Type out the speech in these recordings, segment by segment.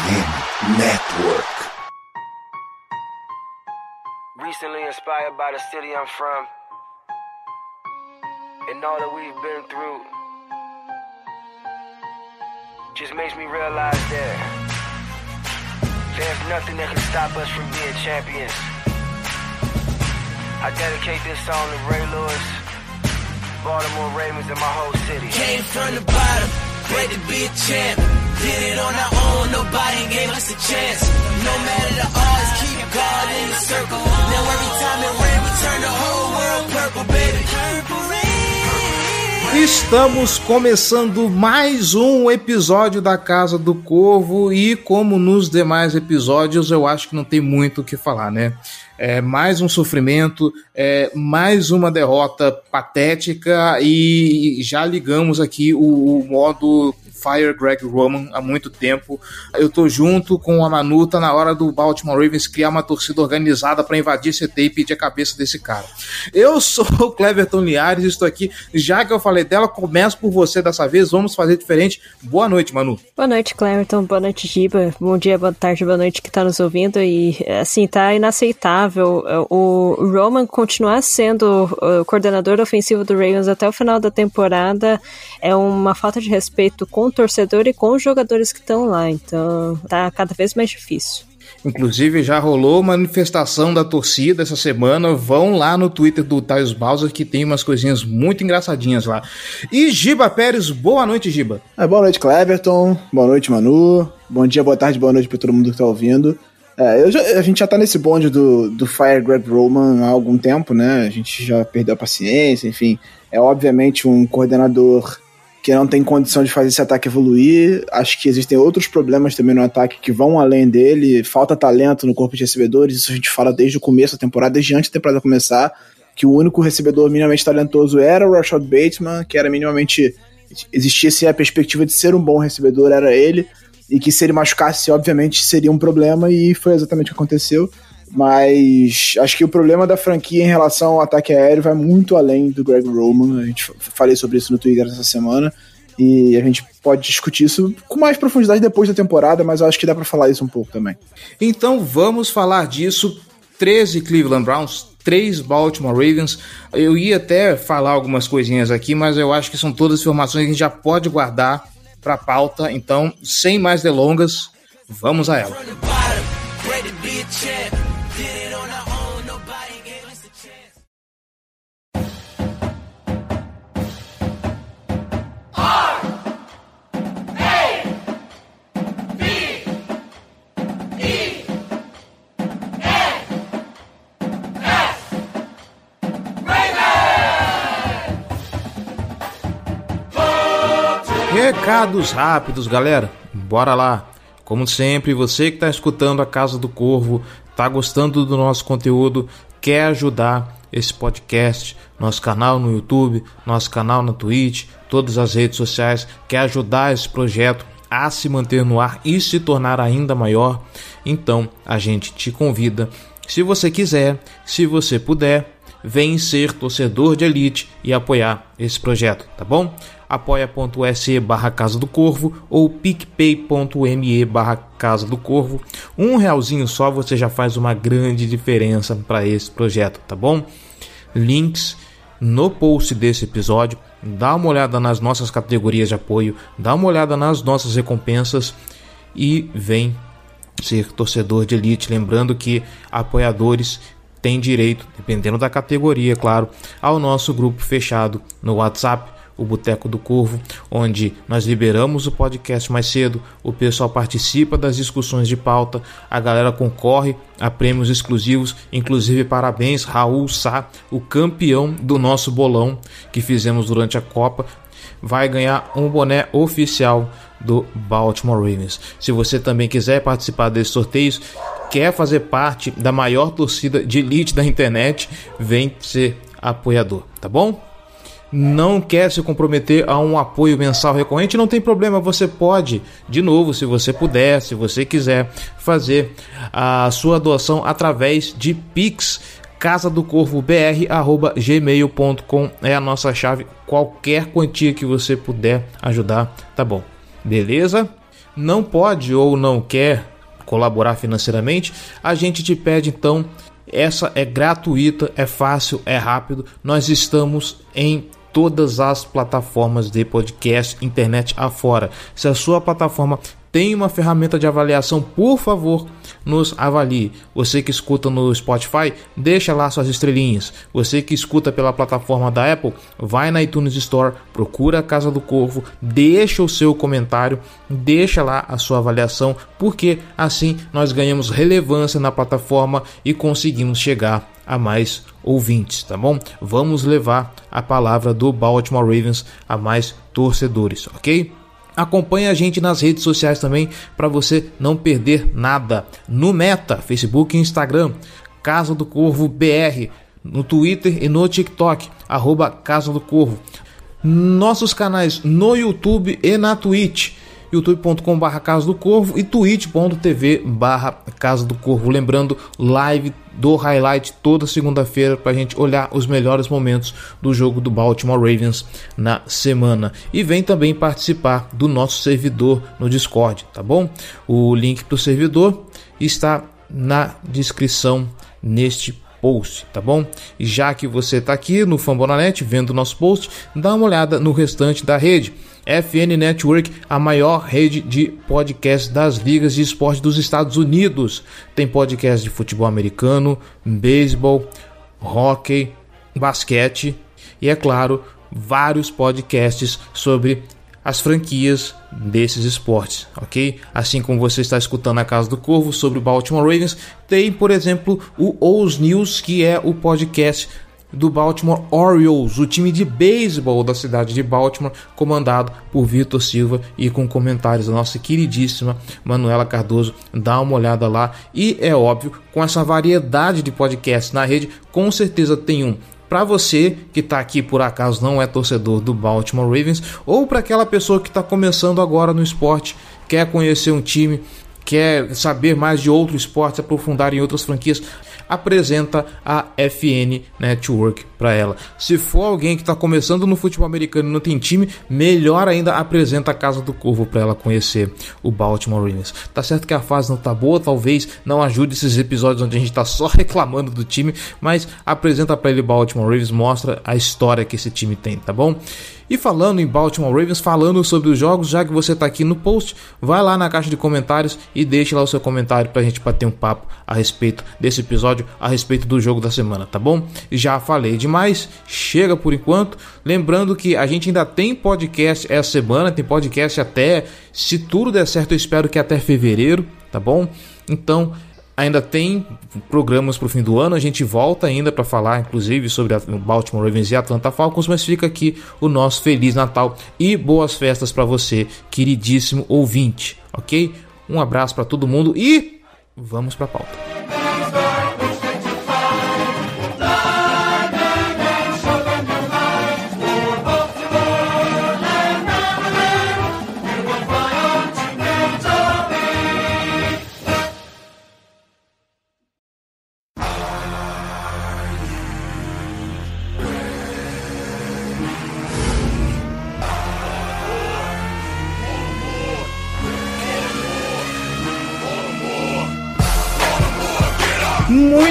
FM Network. Recently inspired by the city I'm from and all that we've been through just makes me realize that there's nothing that can stop us from being champions. I dedicate this song to Ray Lewis, Baltimore Ravens, and my whole city. Came from the bottom, ready to be a champ. Did it on our own, nobody gave us a chance. No matter the odds, keep God in the circle. Now every time it rains, we turn the whole world purple, baby. Estamos começando mais um episódio da Casa do Corvo e como nos demais episódios eu acho que não tem muito o que falar, né? É mais um sofrimento, é mais uma derrota patética e já ligamos aqui o, o modo Fire Greg Roman há muito tempo. Eu tô junto com a Manu, tá na hora do Baltimore Ravens criar uma torcida organizada para invadir esse e pedir a cabeça desse cara. Eu sou o Cleverton Liares, estou aqui. Já que eu falei dela, começo por você dessa vez, vamos fazer diferente. Boa noite, Manu. Boa noite, Cleverton. Boa noite, Giba. Bom dia, boa tarde, boa noite que tá nos ouvindo. E, assim, tá inaceitável o Roman continuar sendo o coordenador ofensivo do Ravens até o final da temporada. É uma falta de respeito com o torcedor e com os jogadores que estão lá. Então tá cada vez mais difícil. Inclusive já rolou manifestação da torcida essa semana. Vão lá no Twitter do Thales Bowser que tem umas coisinhas muito engraçadinhas lá. E Giba Pérez, boa noite, Giba. É, boa noite, Cleverton. Boa noite, Manu. Bom dia, boa tarde, boa noite para todo mundo que tá ouvindo. É, já, a gente já tá nesse bonde do, do Fire Greg Roman há algum tempo, né? A gente já perdeu a paciência, enfim. É obviamente um coordenador que não tem condição de fazer esse ataque evoluir. Acho que existem outros problemas também no ataque que vão além dele. Falta talento no corpo de recebedores, isso a gente fala desde o começo da temporada, desde antes da temporada começar, que o único recebedor minimamente talentoso era o Rashad Bateman, que era minimamente. Existia a perspectiva de ser um bom recebedor, era ele, e que se ele machucasse, obviamente, seria um problema, e foi exatamente o que aconteceu. Mas acho que o problema da franquia em relação ao ataque aéreo vai muito além do Greg Roman. A gente falei sobre isso no Twitter essa semana. E a gente pode discutir isso com mais profundidade depois da temporada, mas eu acho que dá para falar isso um pouco também. Então vamos falar disso. 13 Cleveland Browns, 3 Baltimore Ravens. Eu ia até falar algumas coisinhas aqui, mas eu acho que são todas informações que a gente já pode guardar para pauta. Então, sem mais delongas, vamos a ela. Recados rápidos, galera. Bora lá. Como sempre, você que está escutando a Casa do Corvo, está gostando do nosso conteúdo, quer ajudar esse podcast, nosso canal no YouTube, nosso canal na Twitch, todas as redes sociais, quer ajudar esse projeto a se manter no ar e se tornar ainda maior, então a gente te convida, se você quiser, se você puder, vem ser torcedor de elite e apoiar esse projeto, tá bom? apoia.se barra Casa do Corvo ou picpay.me barra Casa do Corvo. Um realzinho só você já faz uma grande diferença para esse projeto, tá bom? Links no post desse episódio. Dá uma olhada nas nossas categorias de apoio, dá uma olhada nas nossas recompensas e vem ser torcedor de elite. Lembrando que apoiadores têm direito, dependendo da categoria, claro, ao nosso grupo fechado no WhatsApp o Boteco do Corvo, onde nós liberamos o podcast mais cedo, o pessoal participa das discussões de pauta, a galera concorre a prêmios exclusivos, inclusive parabéns Raul Sá, o campeão do nosso bolão que fizemos durante a Copa, vai ganhar um boné oficial do Baltimore Ravens. Se você também quiser participar desses sorteios, quer fazer parte da maior torcida de elite da internet, vem ser apoiador, tá bom? Não quer se comprometer a um apoio mensal recorrente, não tem problema, você pode, de novo, se você puder, se você quiser, fazer a sua doação através de Pix casa do corvo br@gmail.com é a nossa chave. Qualquer quantia que você puder ajudar, tá bom. Beleza? não pode ou não quer colaborar financeiramente, a gente te pede então essa é gratuita, é fácil, é rápido. Nós estamos em todas as plataformas de podcast, internet afora. Se a sua plataforma tem uma ferramenta de avaliação, por favor, nos avalie. Você que escuta no Spotify, deixa lá suas estrelinhas. Você que escuta pela plataforma da Apple, vai na iTunes Store, procura a Casa do Corvo, deixa o seu comentário, deixa lá a sua avaliação, porque assim nós ganhamos relevância na plataforma e conseguimos chegar a mais ouvintes, tá bom? Vamos levar a palavra do Baltimore Ravens a mais torcedores, ok? Acompanhe a gente nas redes sociais também para você não perder nada. No Meta, Facebook e Instagram, Casa do Corvo BR, no Twitter e no TikTok, arroba Casa do Corvo. Nossos canais no YouTube e na Twitch youtube.com.br Casa do Corvo e twitch.tv barra Casa do Corvo. Lembrando, live do highlight toda segunda-feira para a gente olhar os melhores momentos do jogo do Baltimore Ravens na semana. E vem também participar do nosso servidor no Discord, tá bom? O link para o servidor está na descrição neste post, tá bom? E já que você está aqui no Fambonanet vendo nosso post, dá uma olhada no restante da rede. FN Network, a maior rede de podcasts das ligas de esporte dos Estados Unidos. Tem podcast de futebol americano, beisebol, hockey, basquete e, é claro, vários podcasts sobre as franquias desses esportes, ok? Assim como você está escutando a Casa do Corvo sobre o Baltimore Ravens, tem, por exemplo, o O's News, que é o podcast do Baltimore Orioles, o time de beisebol da cidade de Baltimore, comandado por Vitor Silva e com comentários da nossa queridíssima Manuela Cardoso. Dá uma olhada lá e é óbvio, com essa variedade de podcasts na rede, com certeza tem um para você que está aqui por acaso não é torcedor do Baltimore Ravens ou para aquela pessoa que está começando agora no esporte, quer conhecer um time, quer saber mais de outro esporte, aprofundar em outras franquias apresenta a FN Network para ela. Se for alguém que está começando no futebol americano e não tem time, melhor ainda apresenta a Casa do Corvo para ela conhecer o Baltimore Ravens. Tá certo que a fase não tá boa, talvez não ajude esses episódios onde a gente tá só reclamando do time, mas apresenta para ele o Baltimore Ravens, mostra a história que esse time tem, tá bom? E falando em Baltimore Ravens, falando sobre os jogos, já que você está aqui no post, vai lá na caixa de comentários e deixe lá o seu comentário para a gente bater um papo a respeito desse episódio, a respeito do jogo da semana, tá bom? Já falei demais, chega por enquanto. Lembrando que a gente ainda tem podcast essa semana, tem podcast até, se tudo der certo, eu espero que até fevereiro, tá bom? Então, Ainda tem programas para o fim do ano, a gente volta ainda para falar, inclusive, sobre o Baltimore Ravens e Atlanta Falcons, mas fica aqui o nosso Feliz Natal e boas festas para você, queridíssimo ouvinte, ok? Um abraço para todo mundo e vamos para a pauta.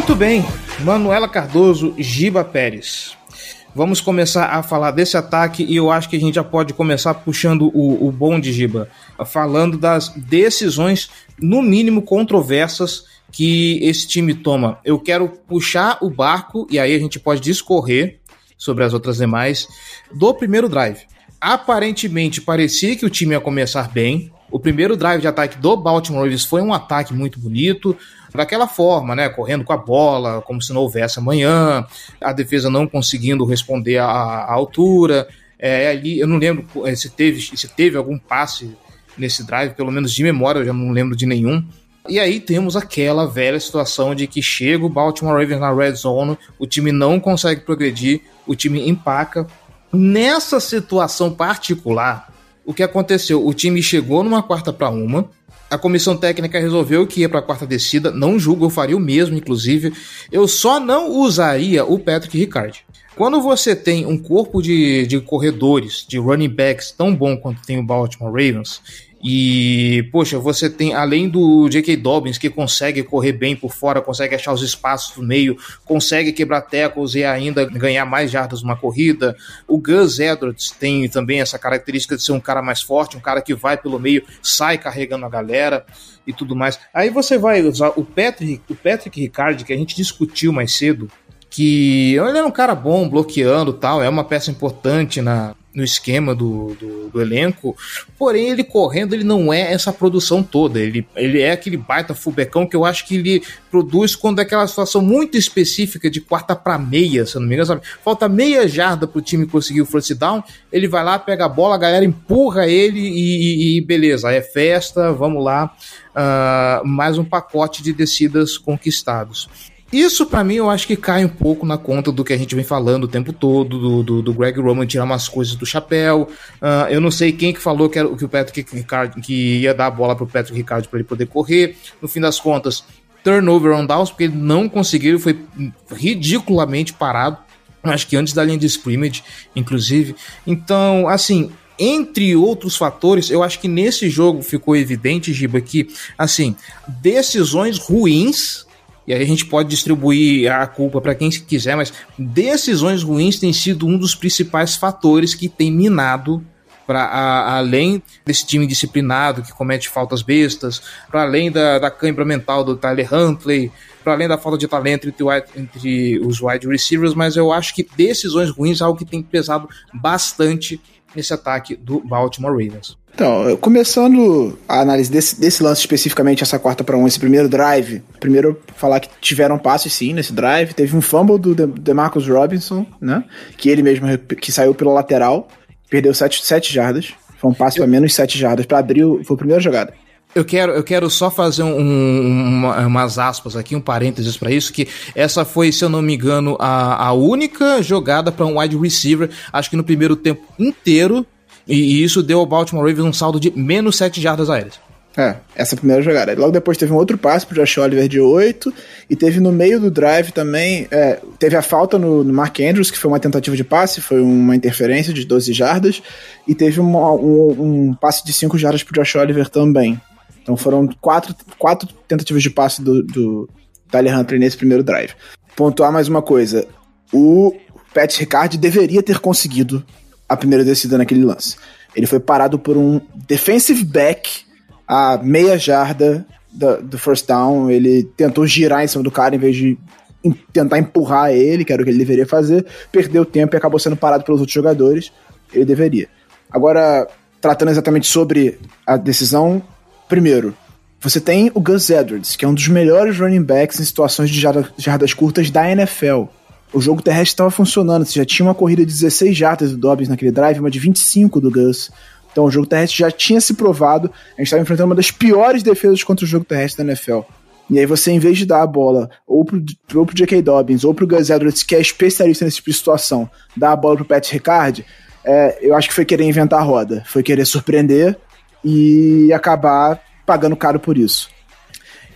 Muito bem, Manuela Cardoso, Giba Pérez. Vamos começar a falar desse ataque e eu acho que a gente já pode começar puxando o, o bonde, Giba, falando das decisões, no mínimo controversas, que esse time toma. Eu quero puxar o barco e aí a gente pode discorrer sobre as outras demais do primeiro drive. Aparentemente parecia que o time ia começar bem. O primeiro drive de ataque do Baltimore Ravens foi um ataque muito bonito daquela forma, né? Correndo com a bola, como se não houvesse amanhã, a defesa não conseguindo responder à, altura. É, ali, eu não lembro é, se teve, se teve algum passe nesse drive, pelo menos de memória, eu já não lembro de nenhum. E aí temos aquela velha situação de que chega o Baltimore Ravens na red zone, o time não consegue progredir, o time empaca. Nessa situação particular, o que aconteceu? O time chegou numa quarta para uma, a comissão técnica resolveu que ia para a quarta descida. Não julgo, eu faria o mesmo, inclusive. Eu só não usaria o Patrick Ricard. Quando você tem um corpo de, de corredores, de running backs tão bom quanto tem o Baltimore Ravens, E, poxa, você tem, além do J.K. Dobbins, que consegue correr bem por fora, consegue achar os espaços no meio, consegue quebrar tackles e ainda ganhar mais jardas numa corrida. O Gus Edwards tem também essa característica de ser um cara mais forte, um cara que vai pelo meio, sai carregando a galera e tudo mais. Aí você vai usar o Patrick, o Patrick Ricard, que a gente discutiu mais cedo, que ele é um cara bom, bloqueando tal, é uma peça importante na, no esquema do, do, do, elenco, porém ele correndo ele não é essa produção toda, ele, ele é aquele baita fullbackão que eu acho que ele produz quando é aquela situação muito específica de quarta para meia, se eu não me engano, sabe? falta meia jarda pro time conseguir o first down, ele vai lá, pega a bola, a galera empurra ele e, e, e beleza, é festa, vamos lá, uh, mais um pacote de descidas conquistados. Isso, para mim, eu acho que cai um pouco na conta do que a gente vem falando o tempo todo, do, do, do Greg Roman tirar umas coisas do chapéu. Uh, eu não sei quem que falou que, era, que o Patrick Ricard que ia dar a bola pro Patrick Ricard para ele poder correr. No fim das contas, turnover on downs, porque ele não conseguiu, foi ridiculamente parado. Acho que antes da linha de scrimmage, inclusive. Então, assim, entre outros fatores, eu acho que nesse jogo ficou evidente, Giba, que, assim, decisões ruins e aí a gente pode distribuir a culpa para quem quiser, mas decisões ruins têm sido um dos principais fatores que tem minado para além desse time disciplinado que comete faltas bestas, para além da, da cãibra mental do Tyler Huntley, para além da falta de talento entre, entre, os wide receivers, mas eu acho que decisões ruins é algo que tem pesado bastante nesse ataque do Baltimore Ravens. Então, começando a análise desse, desse lance especificamente, essa quarta para um, esse primeiro drive. Primeiro, falar que tiveram passes sim nesse drive. Teve um fumble do DeMarcus De Robinson, né? Que ele mesmo que saiu pela lateral, perdeu 7 sete, jardas. Foi um passe para menos 7 jardas para abrir. Foi a primeira jogada. Eu quero, eu quero só fazer um, uma, umas aspas aqui, um parênteses para isso, que essa foi, se eu não me engano, a, a única jogada para um wide receiver, acho que no primeiro tempo inteiro, e, isso deu ao Baltimore Ravens um saldo de menos 7 jardas aéreas. É, essa primeira jogada. Logo depois teve um outro passe pro Josh Oliver de 8, e teve no meio do drive também, é, teve a falta no, no, Mark Andrews, que foi uma tentativa de passe, foi uma interferência de 12 jardas, e teve uma, um, um, passe de 5 jardas pro Josh Oliver também. Então foram quatro, quatro tentativas de passe do, do Tyler Huntley nesse primeiro drive. Pontuar mais uma coisa, o Pat Ricard deveria ter conseguido a primeira descida naquele lance. Ele foi parado por um defensive back a meia jarda do, first down. Ele tentou girar em cima do cara em vez de tentar empurrar ele, que era o que ele deveria fazer. Perdeu tempo e acabou sendo parado pelos outros jogadores. Ele deveria. Agora, tratando exatamente sobre a decisão, primeiro, você tem o Gus Edwards, que é um dos melhores running backs em situações de jardas curtas da NFL o jogo terrestre estava funcionando. Você já tinha uma corrida de 16 jardas do Dobbs naquele drive, uma de 25 do Gus. Então o jogo terrestre já tinha se provado. A gente estava enfrentando uma das piores defesas contra o jogo terrestre da NFL. E aí você, em vez de dar a bola ou pro, ou pro J.K. Dobbins ou pro Gus Edwards, que é especialista nesse tipo de situação, dar a bola pro Pat Ricard, é, eu acho que foi querer inventar a roda. Foi querer surpreender e acabar pagando caro por isso.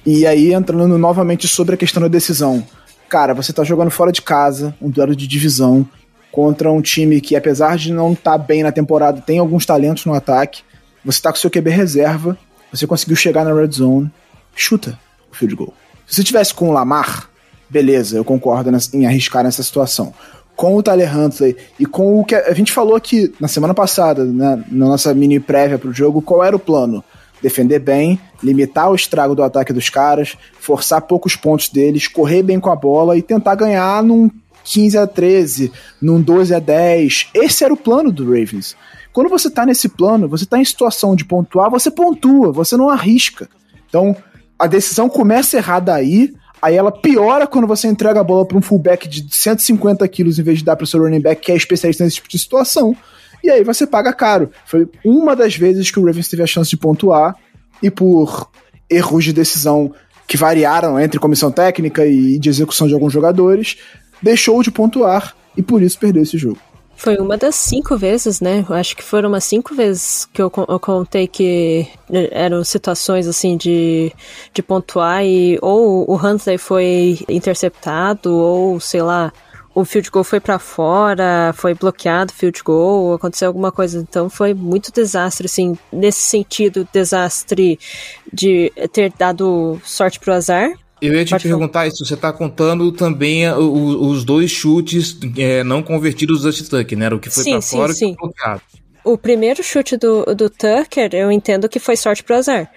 E aí, entrando novamente sobre a questão da decisão cara, você tá jogando fora de casa, um duelo de divisão, contra um time que, apesar de não estar tá bem na temporada, tem alguns talentos no ataque. Você tá com seu QB reserva, você conseguiu chegar na red zone, chuta o field goal. Se você tivesse com o Lamar, beleza, eu concordo em arriscar nessa situação. Com o Tyler Huntley e com o que a gente falou aqui na semana passada, né, na nossa mini prévia pro jogo, qual era o plano? Defender bem, limitar o estrago do ataque dos caras, forçar poucos pontos deles, correr bem com a bola e tentar ganhar num 15 a 13, num 12 a 10. Esse era o plano do Ravens. Quando você tá nesse plano, você tá em situação de pontuar, você pontua, você não arrisca. Então, a decisão começa errada aí, aí ela piora quando você entrega a bola para um fullback de 150 quilos em vez de dar para o seu running back, que é especialista nesse tipo de situação e aí você paga caro. Foi uma das vezes que o Ravens teve a chance de pontuar e por erros de decisão que variaram entre comissão técnica e de execução de alguns jogadores, deixou de pontuar e por isso perdeu esse jogo. Foi uma das cinco vezes, né? Acho que foram umas cinco vezes que eu, eu contei que eram situações assim de, de pontuar e ou o Huntley foi interceptado ou sei lá o field goal foi para fora, foi bloqueado o field goal, aconteceu alguma coisa. Então foi muito desastre, assim, nesse sentido, desastre de ter dado sorte pro azar. Eu ia te Pode perguntar isso, você tá contando também os dois chutes é, não convertidos do Dusty Tucker, né? O que foi sim, sim, fora sim. e foi bloqueado. O primeiro chute do, do Tucker, eu entendo que foi sorte pro azar.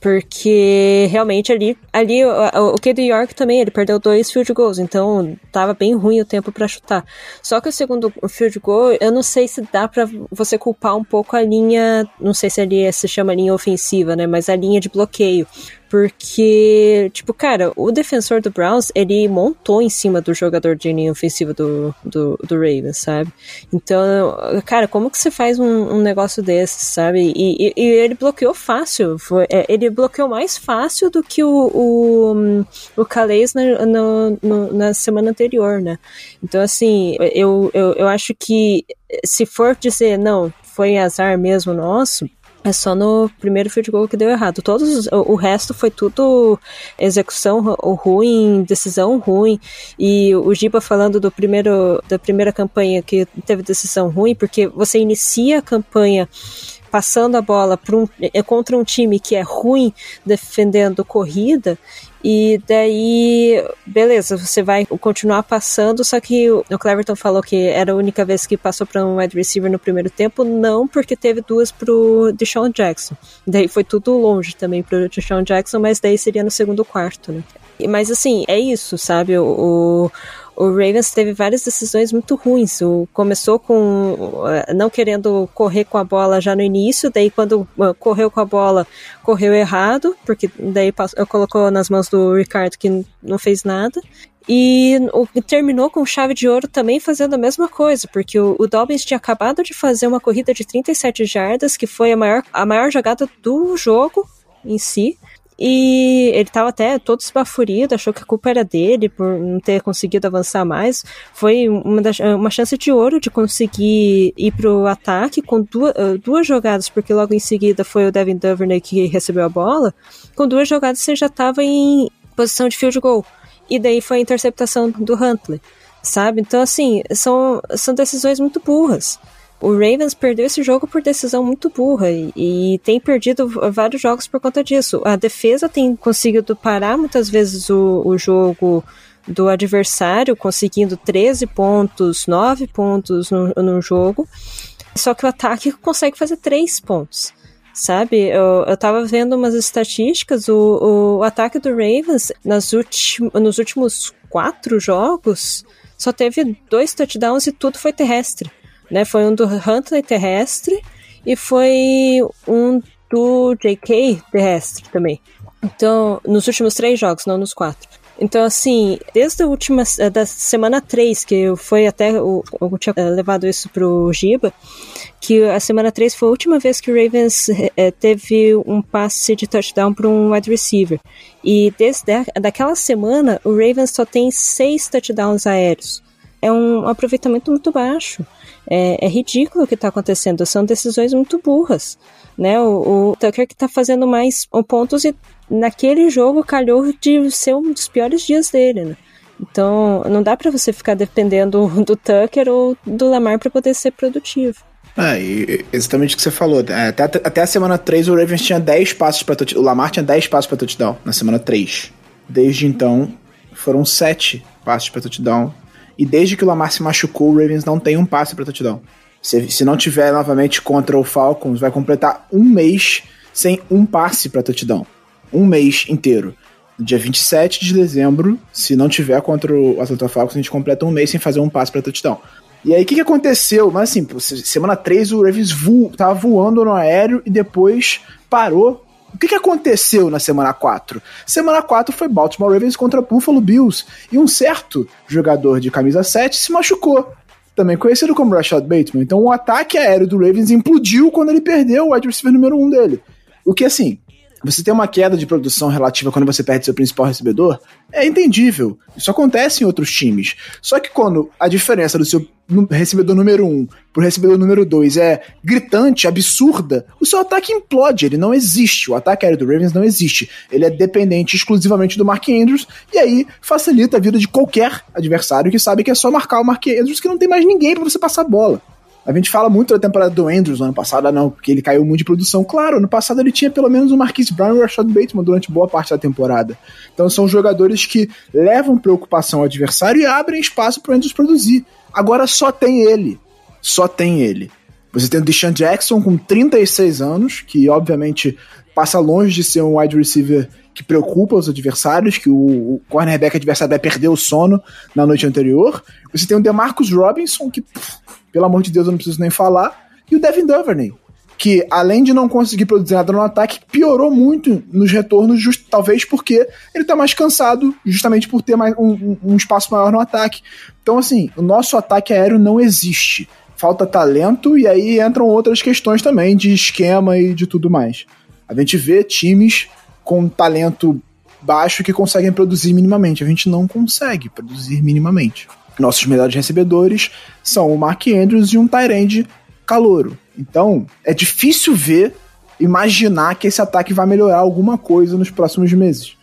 Porque realmente ali, ali o, o K do York também, ele perdeu dois field goals, então tava bem ruim o tempo para chutar. Só que o segundo field goal, eu não sei se dá para você culpar um pouco a linha, não sei se ali se chama linha ofensiva, né, mas a linha de bloqueio. Porque, tipo, cara, o defensor do Browns, ele montou em cima do jogador de linha ofensiva do, do, do Ravens, sabe? Então, cara, como que você faz um, um negócio desse, sabe? E, e, e, ele bloqueou fácil. Foi, é, ele bloqueou mais fácil do que o, o, o Calais na, no, no, na semana anterior, né? Então, assim, eu, eu, eu acho que se for dizer, não, foi azar mesmo nosso, é só no primeiro field goal que deu errado. Todos, o, resto foi tudo execução ruim, decisão ruim. E o Giba falando do primeiro, da primeira campanha que teve decisão ruim, porque você inicia a campanha passando a bola um, é contra um time que é ruim defendendo corrida e daí, beleza, você vai continuar passando, só que o Cleverton falou que era a única vez que passou para um wide receiver no primeiro tempo, não porque teve duas pro Deshaun Jackson. Daí foi tudo longe também pro Deshaun Jackson, mas daí seria no segundo quarto, né? Mas assim, é isso, sabe? O, o Ravens teve várias decisões muito ruins. O, começou com uh, não querendo correr com a bola já no início, daí quando uh, correu com a bola, correu errado, porque daí passou, colocou nas mãos do Ricardo que não fez nada. E o, terminou com chave de ouro também fazendo a mesma coisa, porque o, o Dobbins tinha acabado de fazer uma corrida de 37 jardas, que foi a maior, a maior jogada do jogo em si. E ele estava até todo esbaforido, achou que a culpa era dele por não ter conseguido avançar mais. Foi uma, das, uma chance de ouro de conseguir ir pro ataque com duas, ah, duas jogadas, porque logo em seguida foi o Devin Duvernay que recebeu a bola. Com duas jogadas você já estava em posição de field goal. E daí foi a interceptação do Huntley, sabe? Então, assim, são, são decisões muito burras o Ravens perdeu esse jogo por decisão muito burra e, e, tem perdido vários jogos por conta disso. A defesa tem conseguido parar muitas vezes o, o jogo do adversário, conseguindo 13 pontos, 9 pontos no, no jogo, só que o ataque consegue fazer 3 pontos sabe? Eu, eu tava vendo umas estatísticas, o, o ataque do Ravens nas nos últimos quatro jogos só teve dois touchdowns e tudo foi terrestre né? Foi um do Huntley terrestre e foi um do JK terrestre também. Então, nos últimos três jogos, não nos quatro. Então, assim, desde a última, eh, da semana 3, que foi até, eu, eu tinha eh, levado isso pro Giba, que a semana 3 foi a última vez que o Ravens é, teve um passe de touchdown para um wide receiver. E desde daquela semana, o Ravens só tem seis touchdowns aéreos. É um aproveitamento muito baixo. É, é ridículo o que está acontecendo, são decisões muito burras. Né? O, o Tucker que está fazendo mais pontos e naquele jogo calhou de ser um dos piores dias dele. Né? Então não dá para você ficar dependendo do Tucker ou do Lamar para poder ser produtivo. É, exatamente o que você falou. É, até, até a semana 3 o Ravens tinha 10 passos para touchdown. O Lamar tinha 10 passos para touchdown na semana 3. Desde então, foram 7 passos para touchdown e desde que o Lamar se machucou, o Ravens não tem um passe para touchdown. Se, se não tiver novamente contra o Falcons, vai completar um mês sem um passe para touchdown. Um mês inteiro. No dia 27 de dezembro, se não tiver contra o Atlanta Falcons, a gente completa um mês sem fazer um passe para touchdown. E aí, o que, que aconteceu? Mas assim, semana 3 o Ravens vo tava voando no aéreo e depois parou o que, que aconteceu na semana 4? Semana 4 foi Baltimore Ravens contra Buffalo Bills e um certo jogador de camisa 7 se machucou. Também conhecido como Rashad Bateman. Então o ataque aéreo do Ravens implodiu quando ele perdeu o wide receiver número 1 dele. O que assim, você tem uma queda de produção relativa quando você perde seu principal recebedor, é entendível. Isso acontece em outros times. Só que quando a diferença do seu recebedor número 1 um pro recebedor número 2 é gritante, absurda, o seu ataque implode, ele não existe. O ataque aéreo do Ravens não existe. Ele é dependente exclusivamente do Mark Andrews, e aí facilita a vida de qualquer adversário que sabe que é só marcar o Mark Andrews que não tem mais ninguém para você passar a bola. A gente fala muito da temporada do Andrews no ano passado, ah, não, porque ele caiu muito de produção. Claro, no passado ele tinha pelo menos o Marquise Brown e o Rashad Bateman durante boa parte da temporada. Então são jogadores que levam preocupação ao adversário e abrem espaço para o Andrews produzir. Agora só tem ele. Só tem ele. Você tem o Deshaun Jackson com 36 anos, que obviamente passa longe de ser um wide receiver que preocupa os adversários, que o, o cornerback adversário vai perder o sono na noite anterior. Você tem o DeMarcus Robinson, que pff, pelo amor de Deus, eu não preciso nem falar. E o Devin Duvernay, que além de não conseguir produzir nada no ataque, piorou muito nos retornos, just, talvez porque ele tá mais cansado, justamente por ter mais, um, um espaço maior no ataque. Então, assim, o nosso ataque aéreo não existe. Falta talento e aí entram outras questões também de esquema e de tudo mais. A gente vê times com talento baixo que conseguem produzir minimamente. A gente não consegue produzir minimamente. Nossos melhores recebedores são o Mark Andrews e um Tyrande calouro. Então, é difícil ver, imaginar que esse ataque vai melhorar alguma coisa nos próximos meses.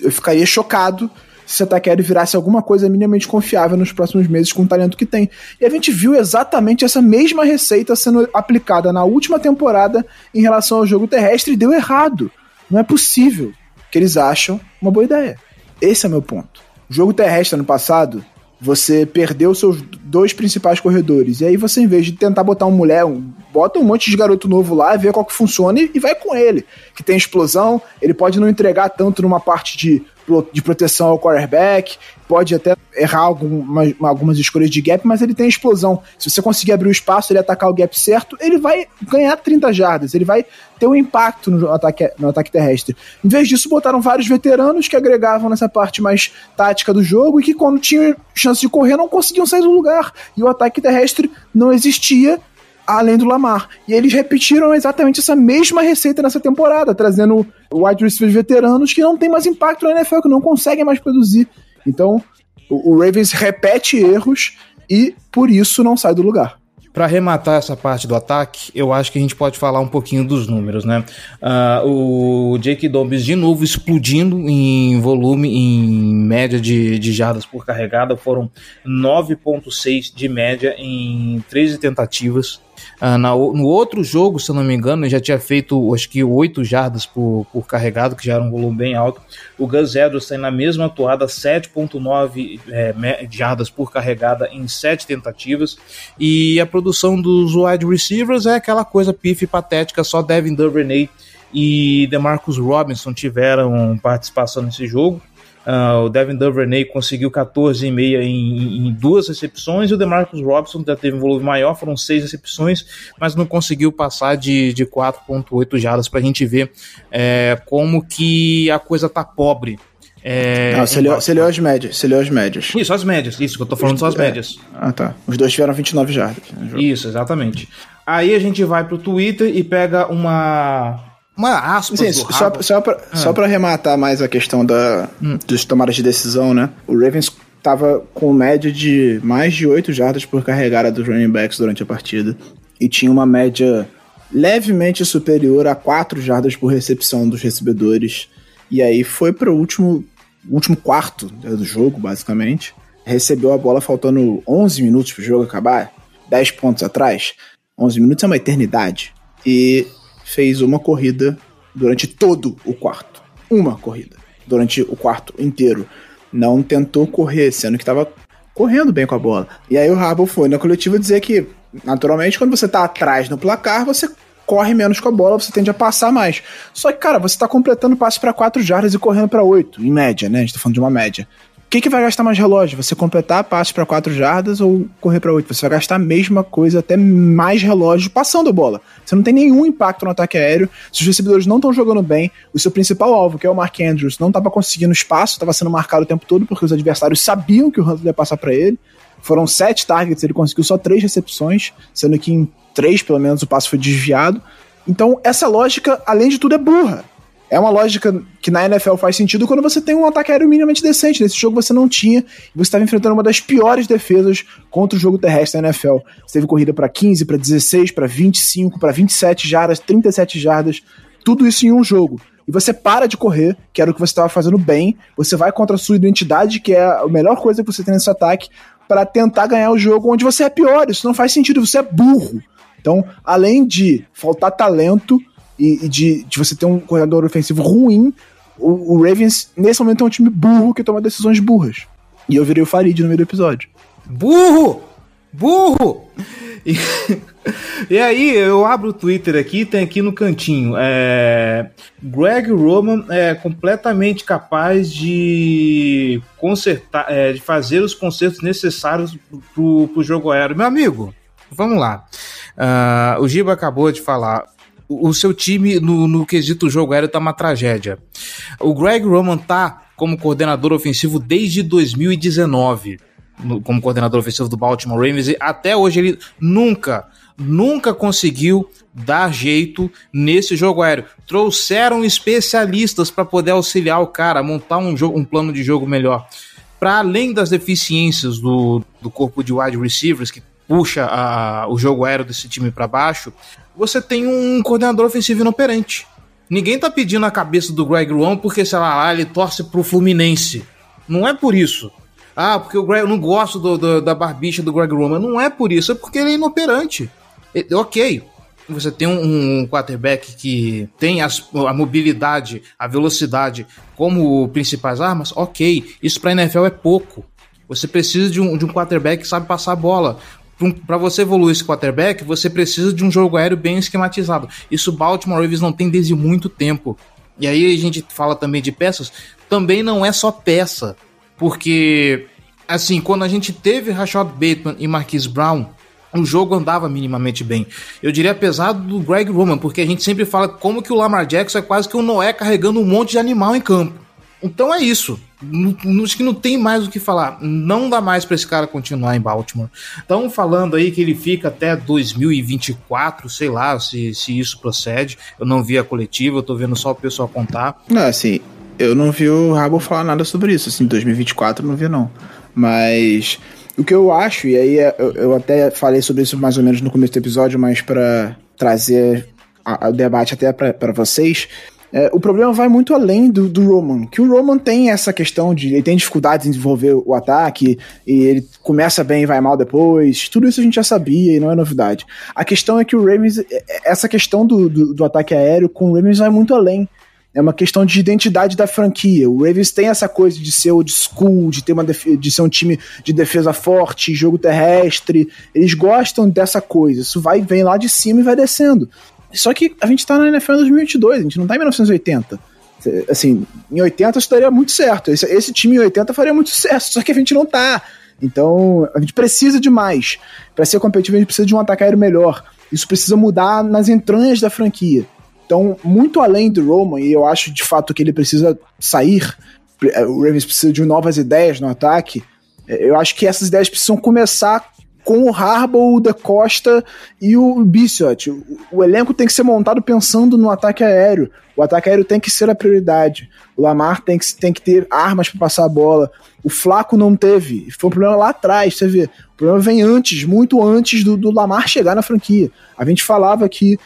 Eu ficaria chocado se esse ataque virasse alguma coisa minimamente confiável nos próximos meses com o talento que tem. E a gente viu exatamente essa mesma receita sendo aplicada na última temporada em relação ao jogo terrestre e deu errado. Não é possível que eles acham uma boa ideia. Esse é meu ponto. O jogo terrestre ano passado você perdeu seus dois principais corredores. E aí você, em vez de tentar botar um mulher, um, bota um monte de garoto novo lá, vê qual que funciona e, e vai com ele. Que tem explosão, ele pode não entregar tanto numa parte de de proteção ao quarterback, pode até errar algumas, algumas escolhas de gap, mas ele tem explosão. Se você conseguir abrir o espaço, ele atacar o gap certo, ele vai ganhar 30 jardas, ele vai ter um impacto no ataque, no ataque terrestre. Em vez disso, botaram vários veteranos que agregavam nessa parte mais tática do jogo e que, quando tinham chance de correr, não conseguiam sair do lugar. E o ataque terrestre não existia além do Lamar. E eles repetiram exatamente essa mesma receita nessa temporada, trazendo wide receivers veteranos que não tem mais impacto na NFL, que não conseguem mais produzir. Então, o, o Ravens repete erros e por isso não sai do lugar. Para arrematar essa parte do ataque, eu acho que a gente pode falar um pouquinho dos números, né? Uh, o Jake Dobbs de novo explodindo em volume, em média de, de jardas por carregada, foram 9,6 de média em 13 tentativas. Uh, na, no outro jogo, se eu não me engano, ele já tinha feito acho que 8 jardas por, por carregado, que já era um volume bem alto. O Gus Edwards tem na mesma atuada 7,9 é, jardas por carregada em 7 tentativas. E a produção dos wide receivers é aquela coisa pife patética, só Devin Duvernay e DeMarcus Robinson tiveram participação nesse jogo. Uh, o Devin Duvernay conseguiu 14,5 em, em duas recepções e o DeMarcus Robinson já teve um volume maior, foram seis recepções, mas não conseguiu passar de, de 4,8 jardas para a gente ver é, como que a coisa tá pobre. É, não, você, leu, você leu as médias, você leu as médias. Isso, as médias, isso que eu tô falando são as é. médias. Ah, tá. Os dois tiveram 29 jardas. Isso, exatamente. Aí a gente vai pro Twitter e pega uma uma aspas Sim, só, só, pra, ah. só pra arrematar mais a questão da, hum. dos tomadas de decisão, né? O Ravens tava com média de mais de 8 jardas por carregada dos running backs durante a partida e tinha uma média levemente superior a 4 jardas por recepção dos recebedores. E aí foi pro último, último quarto do jogo, basicamente. Recebeu a bola faltando 11 minutos pro jogo acabar, 10 pontos atrás. 11 minutos é uma eternidade. E fez uma corrida durante todo o quarto. Uma corrida durante o quarto inteiro. Não tentou correr, sendo que estava correndo bem com a bola. E aí o Harbaugh foi na coletiva dizer que, naturalmente, quando você está atrás no placar, você corre menos com a bola, você tende a passar mais. Só que, cara, você está completando passe para 4 jardas e correndo para 8, em média, né? A gente tá falando de uma média que, que vai gastar mais relógio? Você completar passos para 4 jardas ou correr para 8? Você vai gastar a mesma coisa, até mais relógio passando a bola. Você não tem nenhum impacto no ataque aéreo. Se os recebedores não estão jogando bem, o seu principal alvo, que é o Mark Andrews, não estava conseguindo espaço, estava sendo marcado o tempo todo porque os adversários sabiam que o Hunter ia passar para ele. Foram sete targets, ele conseguiu só três recepções, sendo que em três, pelo menos, o passo foi desviado. Então, essa lógica, além de tudo, é burra. É uma lógica que na NFL faz sentido quando você tem um ataque aéreo minimamente decente. Nesse jogo você não tinha, e você estava enfrentando uma das piores defesas contra o jogo terrestre da NFL. Você teve corrida para 15, para 16, para 25, para 27 jardas, 37 jardas, tudo isso em um jogo. E você para de correr, que era o que você estava fazendo bem, você vai contra a sua identidade, que é a melhor coisa que você tem nesse ataque, para tentar ganhar o jogo onde você é pior. Isso não faz sentido, você é burro. Então, além de faltar talento, e, e de, de, você ter um coordenador ofensivo ruim, o, o, Ravens, nesse momento, é um time burro que toma decisões burras. E eu virei o Farid no meio do episódio. Burro! Burro! E, e aí, eu abro o Twitter aqui, tem aqui no cantinho. É, Greg Roman é completamente capaz de consertar, é, de fazer os consertos necessários pro, pro jogo aéreo. Meu amigo, vamos lá. Uh, o Giba acabou de falar o seu time no, no quesito jogo aéreo tá uma tragédia. O Greg Roman tá como coordenador ofensivo desde 2019, no, como coordenador ofensivo do Baltimore Ravens, e até hoje ele nunca, nunca conseguiu dar jeito nesse jogo aéreo. Trouxeram especialistas para poder auxiliar o cara a montar um, jogo, um plano de jogo melhor. Para além das deficiências do, do corpo de wide receivers, que puxa a, o jogo aéreo desse time para baixo, você tem um coordenador ofensivo inoperante. Ninguém tá pedindo a cabeça do Greg Roman porque, sei lá, ele torce pro Fluminense. Não é por isso. Ah, porque o Greg, eu não gosto do, do, da barbicha do Greg Roman. Não é por isso, é porque ele é inoperante. Ok, você tem um, um quarterback que tem as, a mobilidade, a velocidade como principais armas, ok. Isso pra NFL é pouco. Você precisa de um, de um quarterback que sabe passar a bola para você evoluir esse quarterback, você precisa de um jogo aéreo bem esquematizado. Isso Baltimore Ravens não tem desde muito tempo. E aí a gente fala também de peças, também não é só peça, porque assim, quando a gente teve Rashad Bateman e Marquise Brown, o jogo andava minimamente bem. Eu diria pesado do Greg Roman, porque a gente sempre fala como que o Lamar Jackson é quase que o Noé carregando um monte de animal em campo. Então é isso. Acho que não tem mais o que falar. Não dá mais para esse cara continuar em Baltimore. Estão falando aí que ele fica até 2024, sei lá se, se isso procede. Eu não vi a coletiva, eu tô vendo só o pessoal contar. Não, assim, eu não vi o Rabo falar nada sobre isso. Assim, 2024 eu não vi, não. Mas o que eu acho, e aí é, eu, eu até falei sobre isso mais ou menos no começo do episódio, mas para trazer o debate até para vocês é, o problema vai muito além do, do Roman, que o Roman tem essa questão de ele tem dificuldades em desenvolver o ataque e ele começa bem e vai mal depois. Tudo isso a gente já sabia e não é novidade. A questão é que o Ravens, é, é, essa questão do, do, do ataque aéreo com o Ravens vai muito além. É uma questão de identidade da franquia. O Ravens tem essa coisa de ser old school, de ter uma de ser um time de defesa forte, jogo terrestre. Eles gostam dessa coisa. Isso vai vem lá de cima e vai descendo. Só que a gente tá na NFL em 2022, a gente não tá em 1980. Assim, em 80 isso daria muito certo. Esse, esse time em 80 faria muito sucesso, só que a gente não tá. Então, a gente precisa de mais. Para ser competitivo, a gente precisa de um ataque aéreo melhor. Isso precisa mudar nas entranhas da franquia. Então, muito além do Roman, e eu acho de fato que ele precisa sair, o Ravens precisa de novas ideias no ataque. Eu acho que essas ideias precisam começar com o Harbaugh, o Da Costa e o Bissott. O, o, elenco tem que ser montado pensando no ataque aéreo. O ataque aéreo tem que ser a prioridade. O Lamar tem que, tem que ter armas para passar a bola. O Flaco não teve. Foi um problema lá atrás, você vê. O problema vem antes, muito antes do, do Lamar chegar na franquia. A gente falava que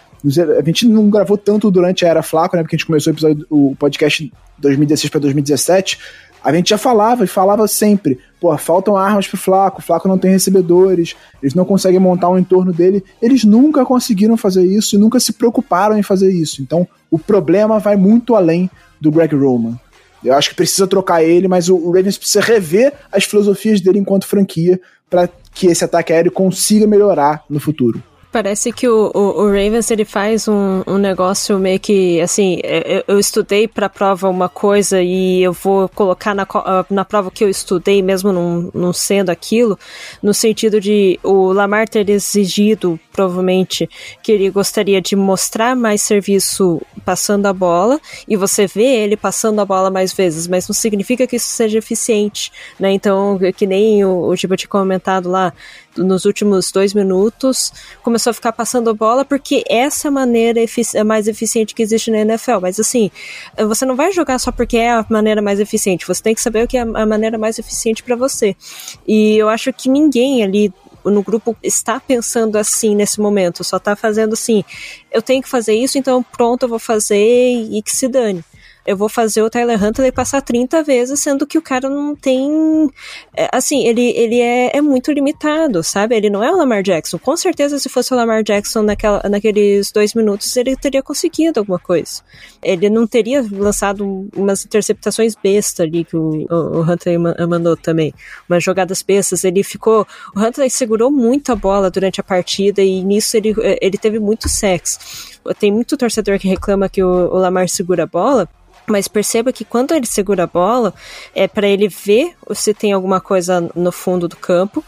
a gente não gravou tanto durante a era Flaco, né? Porque a gente começou o, episódio, o podcast 2016 para 2017, a gente já falava e falava sempre, pô, faltam armas pro Flaco, o Flaco não tem recebedores, eles não conseguem montar um entorno dele. Eles nunca conseguiram fazer isso e nunca se preocuparam em fazer isso. Então, o problema vai muito além do Greg Roman. Eu acho que precisa trocar ele, mas o Ravens precisa rever as filosofias dele enquanto franquia para que esse ataque aéreo consiga melhorar no futuro. Parece que o, o, o, Ravens ele faz um, um negócio meio que assim. É, eu, eu estudei para a prova uma coisa e eu vou colocar na, ah, na prova que eu estudei, mesmo não, não sendo aquilo, no sentido de o Lamar ter exigido, provavelmente, que ele gostaria de mostrar mais serviço passando a bola e você vê ele passando a bola mais vezes, mas não significa que isso seja eficiente, né? Então, que nem o, o Giba tinha comentado lá, nos últimos dois minutos, começou pessoa ficar passando a bola, porque essa maneira é mais eficiente que existe na NFL. Mas assim, você não vai jogar só porque é a maneira mais eficiente. Você tem que saber o que é a maneira mais eficiente para você. E eu acho que ninguém ali no grupo está pensando assim nesse momento, só está fazendo assim, eu tenho que fazer isso, então pronto, eu vou fazer e que se dane eu vou fazer o Tyler Huntley passar 30 vezes, sendo que o cara não tem. É, assim, ele, ele é, é muito limitado, sabe? Ele não é o Lamar Jackson. Com certeza, se fosse o Lamar Jackson naquela, naqueles dois minutos, ele teria conseguido alguma coisa. Ele não teria lançado umas interceptações besta ali que o, o, o Huntley mandou também. Umas jogadas bestas. Ele ficou. O Huntley segurou muito a bola durante a partida e nisso ele, ele teve muito sexo. Tem muito torcedor que reclama que o, o Lamar segura a bola. Mas perceba que quando ele segura a bola, é para ele ver se tem alguma coisa no fundo do campo.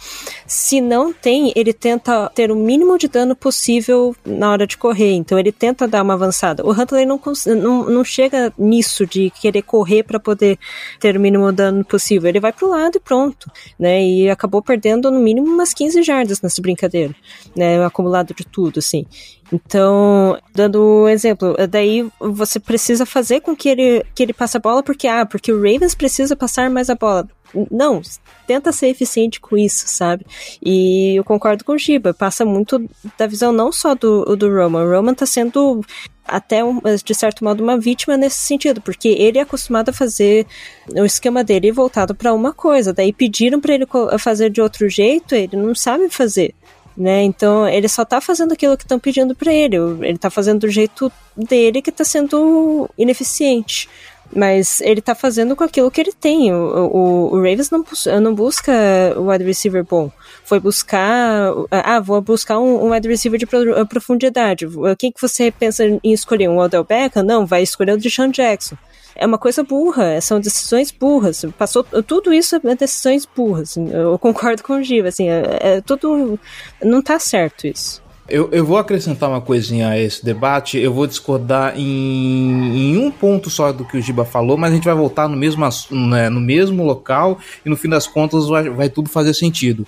Se não tem, ele tenta ter o mínimo de dano possível na hora de correr. Então ele tenta dar uma avançada. O Huntley não, não, não chega nisso de querer correr para poder ter o mínimo dano possível. Ele vai pro lado e pronto. Né? E acabou perdendo no mínimo umas 15 jardas nessa brincadeira. Né? Acumulado de tudo, assim. Então, dando um exemplo, daí você precisa fazer com que ele, que ele passe a bola, porque, ah, porque o Ravens precisa passar mais a bola. Não, tenta ser eficiente com isso, sabe? E eu concordo com o Giba, passa muito da visão não só do, do Roman. O Roman tá sendo até, de certo modo, uma vítima nesse sentido, porque ele é acostumado a fazer o esquema dele voltado para uma coisa, daí pediram para ele fazer de outro jeito, ele não sabe fazer né? Então ele só tá fazendo aquilo que estão pedindo para ele. Ele tá fazendo do jeito dele que tá sendo ineficiente. Mas ele tá fazendo com aquilo que ele tem. O, o, o Ravens não, não busca o wide receiver bom. Foi buscar. Ah, vou buscar um, um wide receiver de profundidade. Quem que você pensa em escolher? Um Odell Beckham? Não, vai escolher o Deshaun Jackson é uma coisa burra, são decisões burras. Passou tudo isso é decisões burras. Eu concordo com o Giva, assim, é, é tudo não tá certo isso. Eu, eu vou acrescentar uma coisinha a esse debate. Eu vou discordar em, em um ponto só do que o Giba falou, mas a gente vai voltar no mesmo, né, no mesmo local e no fim das contas vai, vai tudo fazer sentido.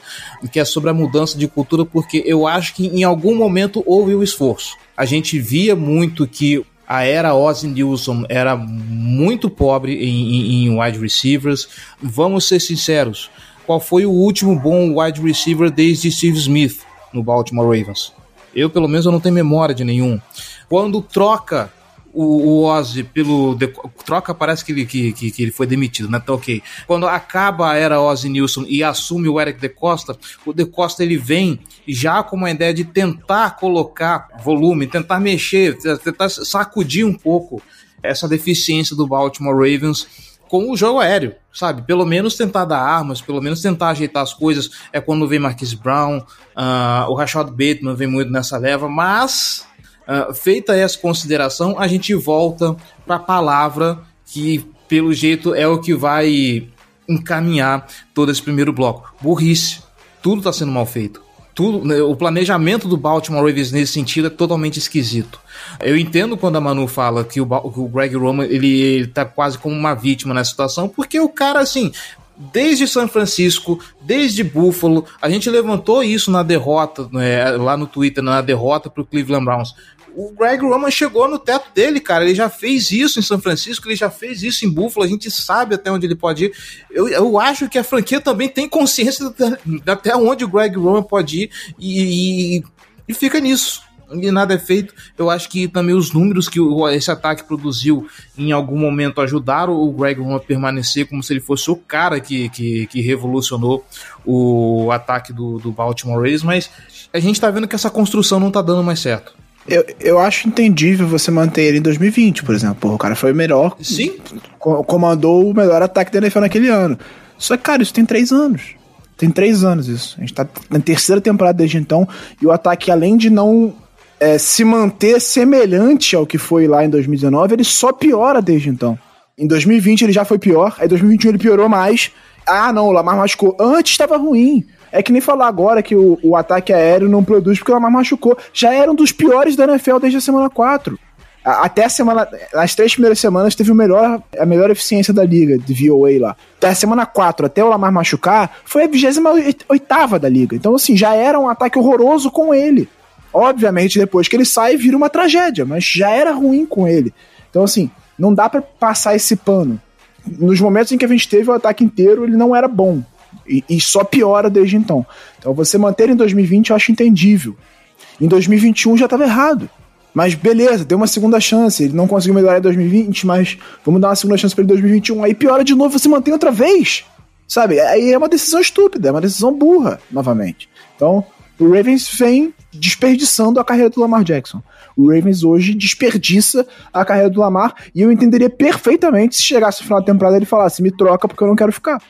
Que é sobre a mudança de cultura, porque eu acho que em algum momento houve o esforço. A gente via muito que a era Ozzy Nilsson era muito pobre em, em, em wide receivers. Vamos ser sinceros, qual foi o último bom wide receiver desde Steve Smith no Baltimore Ravens? Eu, pelo menos, eu não tenho memória de nenhum. Quando troca o, o Ozzy pelo. De, troca, parece que ele, que, que, que, ele foi demitido, né? Tá ok. Quando acaba a era Ozzy Nilsson e assume o Eric De Costa, o De Costa ele vem já com uma ideia de tentar colocar volume, tentar mexer, tentar sacudir um pouco essa deficiência do Baltimore Ravens com o jogo aéreo, sabe? Pelo menos tentar dar armas, pelo menos tentar ajeitar as coisas. É quando vem Marquis Brown, uh, o Rashad Bateman vem muito nessa leva, mas Uh, feita essa consideração, a gente volta para a palavra que, pelo jeito, é o que vai encaminhar todo esse primeiro bloco. Burrice. Tudo está sendo mal feito. Tudo, né, o planejamento do Baltimore Ravens nesse sentido é totalmente esquisito. Eu entendo quando a Manu fala que o, que o Greg Roman ele, ele tá quase como uma vítima nessa situação, porque o cara, assim, desde São Francisco, desde Buffalo, a gente levantou isso na derrota, né, lá no Twitter, na derrota para o Cleveland Browns o Greg Roman chegou no teto dele, cara. Ele já fez isso em São Francisco, ele já fez isso em Buffalo. A gente sabe até onde ele pode ir. Eu, eu acho que a franquia também tem consciência até onde o Greg Roman pode ir e, e, e fica nisso e nada é feito. Eu acho que também os números que esse ataque produziu em algum momento ajudaram o Greg Roman a permanecer como se ele fosse o cara que, que, que revolucionou o ataque do, do Baltimore Ravens, mas a gente tá vendo que essa construção não tá dando mais certo. Eu, eu acho entendível você manter ele em 2020, por exemplo. Porra, o cara foi o melhor. Sim. Comandou o melhor ataque da NFL naquele ano. Só que, cara, isso tem três anos. Tem três anos isso. A gente tá na terceira temporada desde então. E o ataque, além de não é, se manter semelhante ao que foi lá em 2019, ele só piora desde então. Em 2020 ele já foi pior, aí em 2021 ele piorou mais. Ah, não, o Lamar machucou. Antes estava ruim. É que nem falar agora que o, o ataque aéreo não produz porque o Lamar machucou. Já era um dos piores da NFL desde a semana 4. Até a semana. Nas três primeiras semanas teve o melhor, a melhor eficiência da liga, de VOA lá. Da semana 4 até o Lamar machucar, foi a 28 da liga. Então, assim, já era um ataque horroroso com ele. Obviamente, depois que ele sai, vira uma tragédia, mas já era ruim com ele. Então, assim, não dá para passar esse pano. Nos momentos em que a gente teve o ataque inteiro, ele não era bom. E, e só piora desde então. Então, você manter em 2020 eu acho entendível. Em 2021 já estava errado. Mas beleza, deu uma segunda chance. Ele não conseguiu melhorar em 2020, mas vamos dar uma segunda chance para ele em 2021. Aí piora de novo, você mantém outra vez. Sabe? Aí é uma decisão estúpida, é uma decisão burra, novamente. Então, o Ravens vem desperdiçando a carreira do Lamar Jackson. O Ravens hoje desperdiça a carreira do Lamar e eu entenderia perfeitamente se chegasse no final da temporada e ele falasse: me troca porque eu não quero ficar.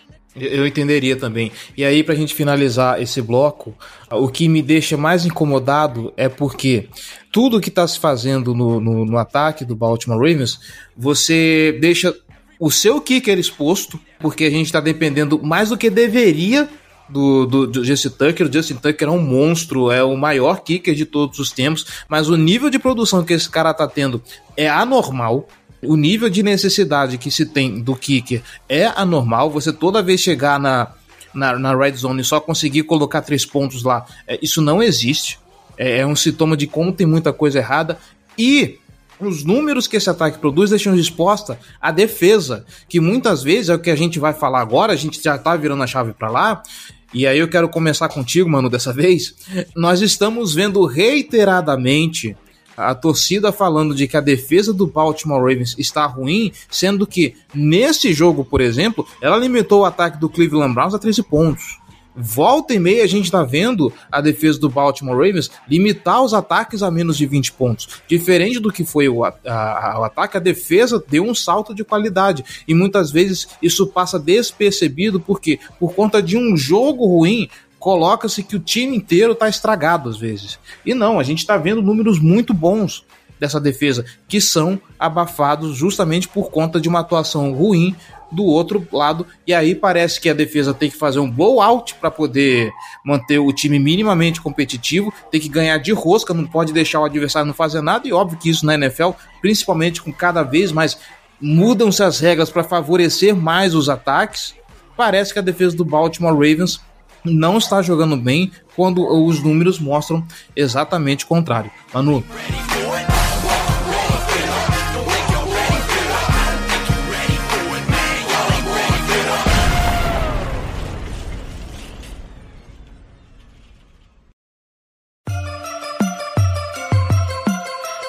Eu entenderia também. E aí, pra gente finalizar esse bloco, o que me deixa mais incomodado é porque tudo que tá se fazendo no, no, no ataque do Baltimore Ravens, você deixa o seu kicker exposto, porque a gente tá dependendo mais do que deveria do, do, do Justin Tucker. O Justin Tucker é um monstro, é o maior kicker de todos os tempos, mas o nível de produção que esse cara tá tendo é anormal. O nível de necessidade que se tem do kicker é anormal. Você toda vez chegar na, na, na red zone e só conseguir colocar três pontos lá, é, isso não existe. É, é um sintoma de como tem muita coisa errada. E os números que esse ataque produz deixam exposta a defesa, que muitas vezes é o que a gente vai falar agora, a gente já tá virando a chave para lá. E aí eu quero começar contigo, mano, dessa vez. Nós estamos vendo reiteradamente a torcida falando de que a defesa do Baltimore Ravens está ruim, sendo que nesse jogo, por exemplo, ela limitou o ataque do Cleveland Browns a 13 pontos. Volta e meia a gente está vendo a defesa do Baltimore Ravens limitar os ataques a menos de 20 pontos. Diferente do que foi o, a, a, o ataque, a defesa deu um salto de qualidade. E muitas vezes isso passa despercebido, porque por conta de um jogo ruim, coloca-se que o time inteiro está estragado às vezes. E não, a gente está vendo números muito bons dessa defesa, que são abafados justamente por conta de uma atuação ruim do outro lado. E aí parece que a defesa tem que fazer um blowout para poder manter o time minimamente competitivo, tem que ganhar de rosca, não pode deixar o adversário não fazer nada. E óbvio que isso na NFL, principalmente com cada vez mais mudam-se as regras para favorecer mais os ataques. Parece que a defesa do Baltimore Ravens não está jogando bem quando os números mostram exatamente o contrário. Manu.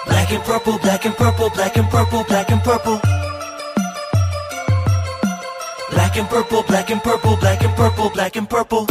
Black and purple, black and purple, black and purple, black and purple. Black and purple, black and purple, black and purple, black and purple.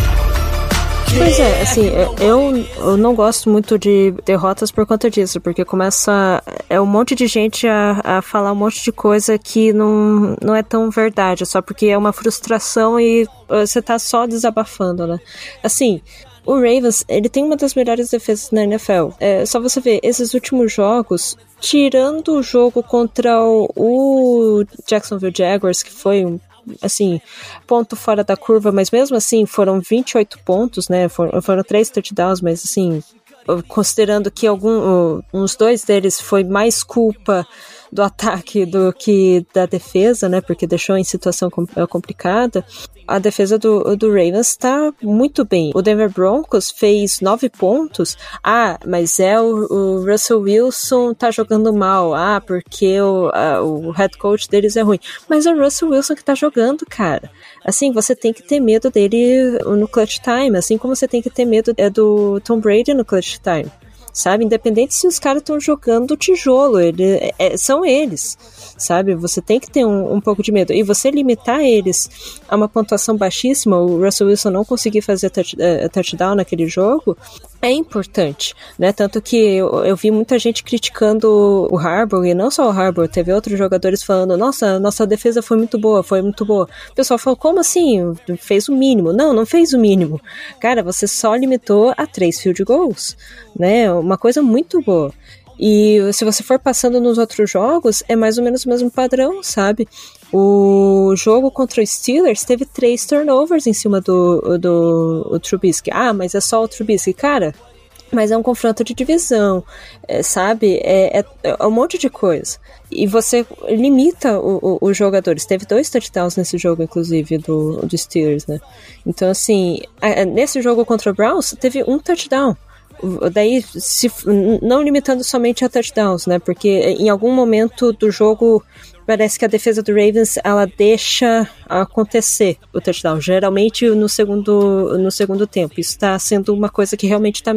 Pois é, assim, eu, eu não gosto muito de derrotas por conta disso, porque começa. É um monte de gente a, a falar um monte de coisa que não, não é tão verdade, só porque é uma frustração e você tá só desabafando, né? Assim, o Ravens, ele tem uma das melhores defesas na NFL. É só você ver, esses últimos jogos, tirando o jogo contra o, o Jacksonville Jaguars, que foi um assim, ponto fora da curva, mas mesmo assim foram 28 pontos, né? Foram, foram três touchdowns, mas assim, considerando que algum, uns dois deles foi mais culpa do ataque do que da defesa, né? Porque deixou em situação complicada a defesa do, do Ravens está muito bem. O Denver Broncos fez nove pontos. Ah, mas é o, o Russell Wilson tá jogando mal. Ah, porque o, a, o head coach deles é ruim. Mas é o Russell Wilson que tá jogando, cara. Assim, você tem que ter medo dele no clutch time, assim como você tem que ter medo é, do Tom Brady no clutch time sabe? Independente se os caras estão jogando tijolo, ele, é, é, são eles, sabe? Você tem que ter um, um, pouco de medo. E você limitar eles a uma pontuação baixíssima, o Russell Wilson não conseguir fazer touch, uh, touchdown naquele jogo, é importante, né? Tanto que eu, eu, vi muita gente criticando o Harbour, e não só o Harbour, teve outros jogadores falando, nossa, nossa defesa foi muito boa, foi muito boa. O pessoal falou, como assim? Fez o mínimo. Não, não fez o mínimo. Cara, você só limitou a três field goals, né? Uma coisa muito boa. E se você for passando nos outros jogos, é mais ou menos o mesmo padrão, sabe? O jogo contra o Steelers teve três turnovers em cima do, do o Trubisky. Ah, mas é só o Trubisky. Cara, mas é um confronto de divisão, é, sabe? É, é, é, um monte de coisa. E você limita os jogadores. Teve dois touchdowns nesse jogo, inclusive, do, do Steelers, né? Então, assim, nesse jogo contra o Browns, teve um touchdown. Daí se, não limitando somente a touchdowns, né? Porque em algum momento do jogo parece que a defesa do Ravens ela deixa acontecer o touchdown, geralmente no segundo, no segundo tempo. Isso está sendo uma coisa que realmente está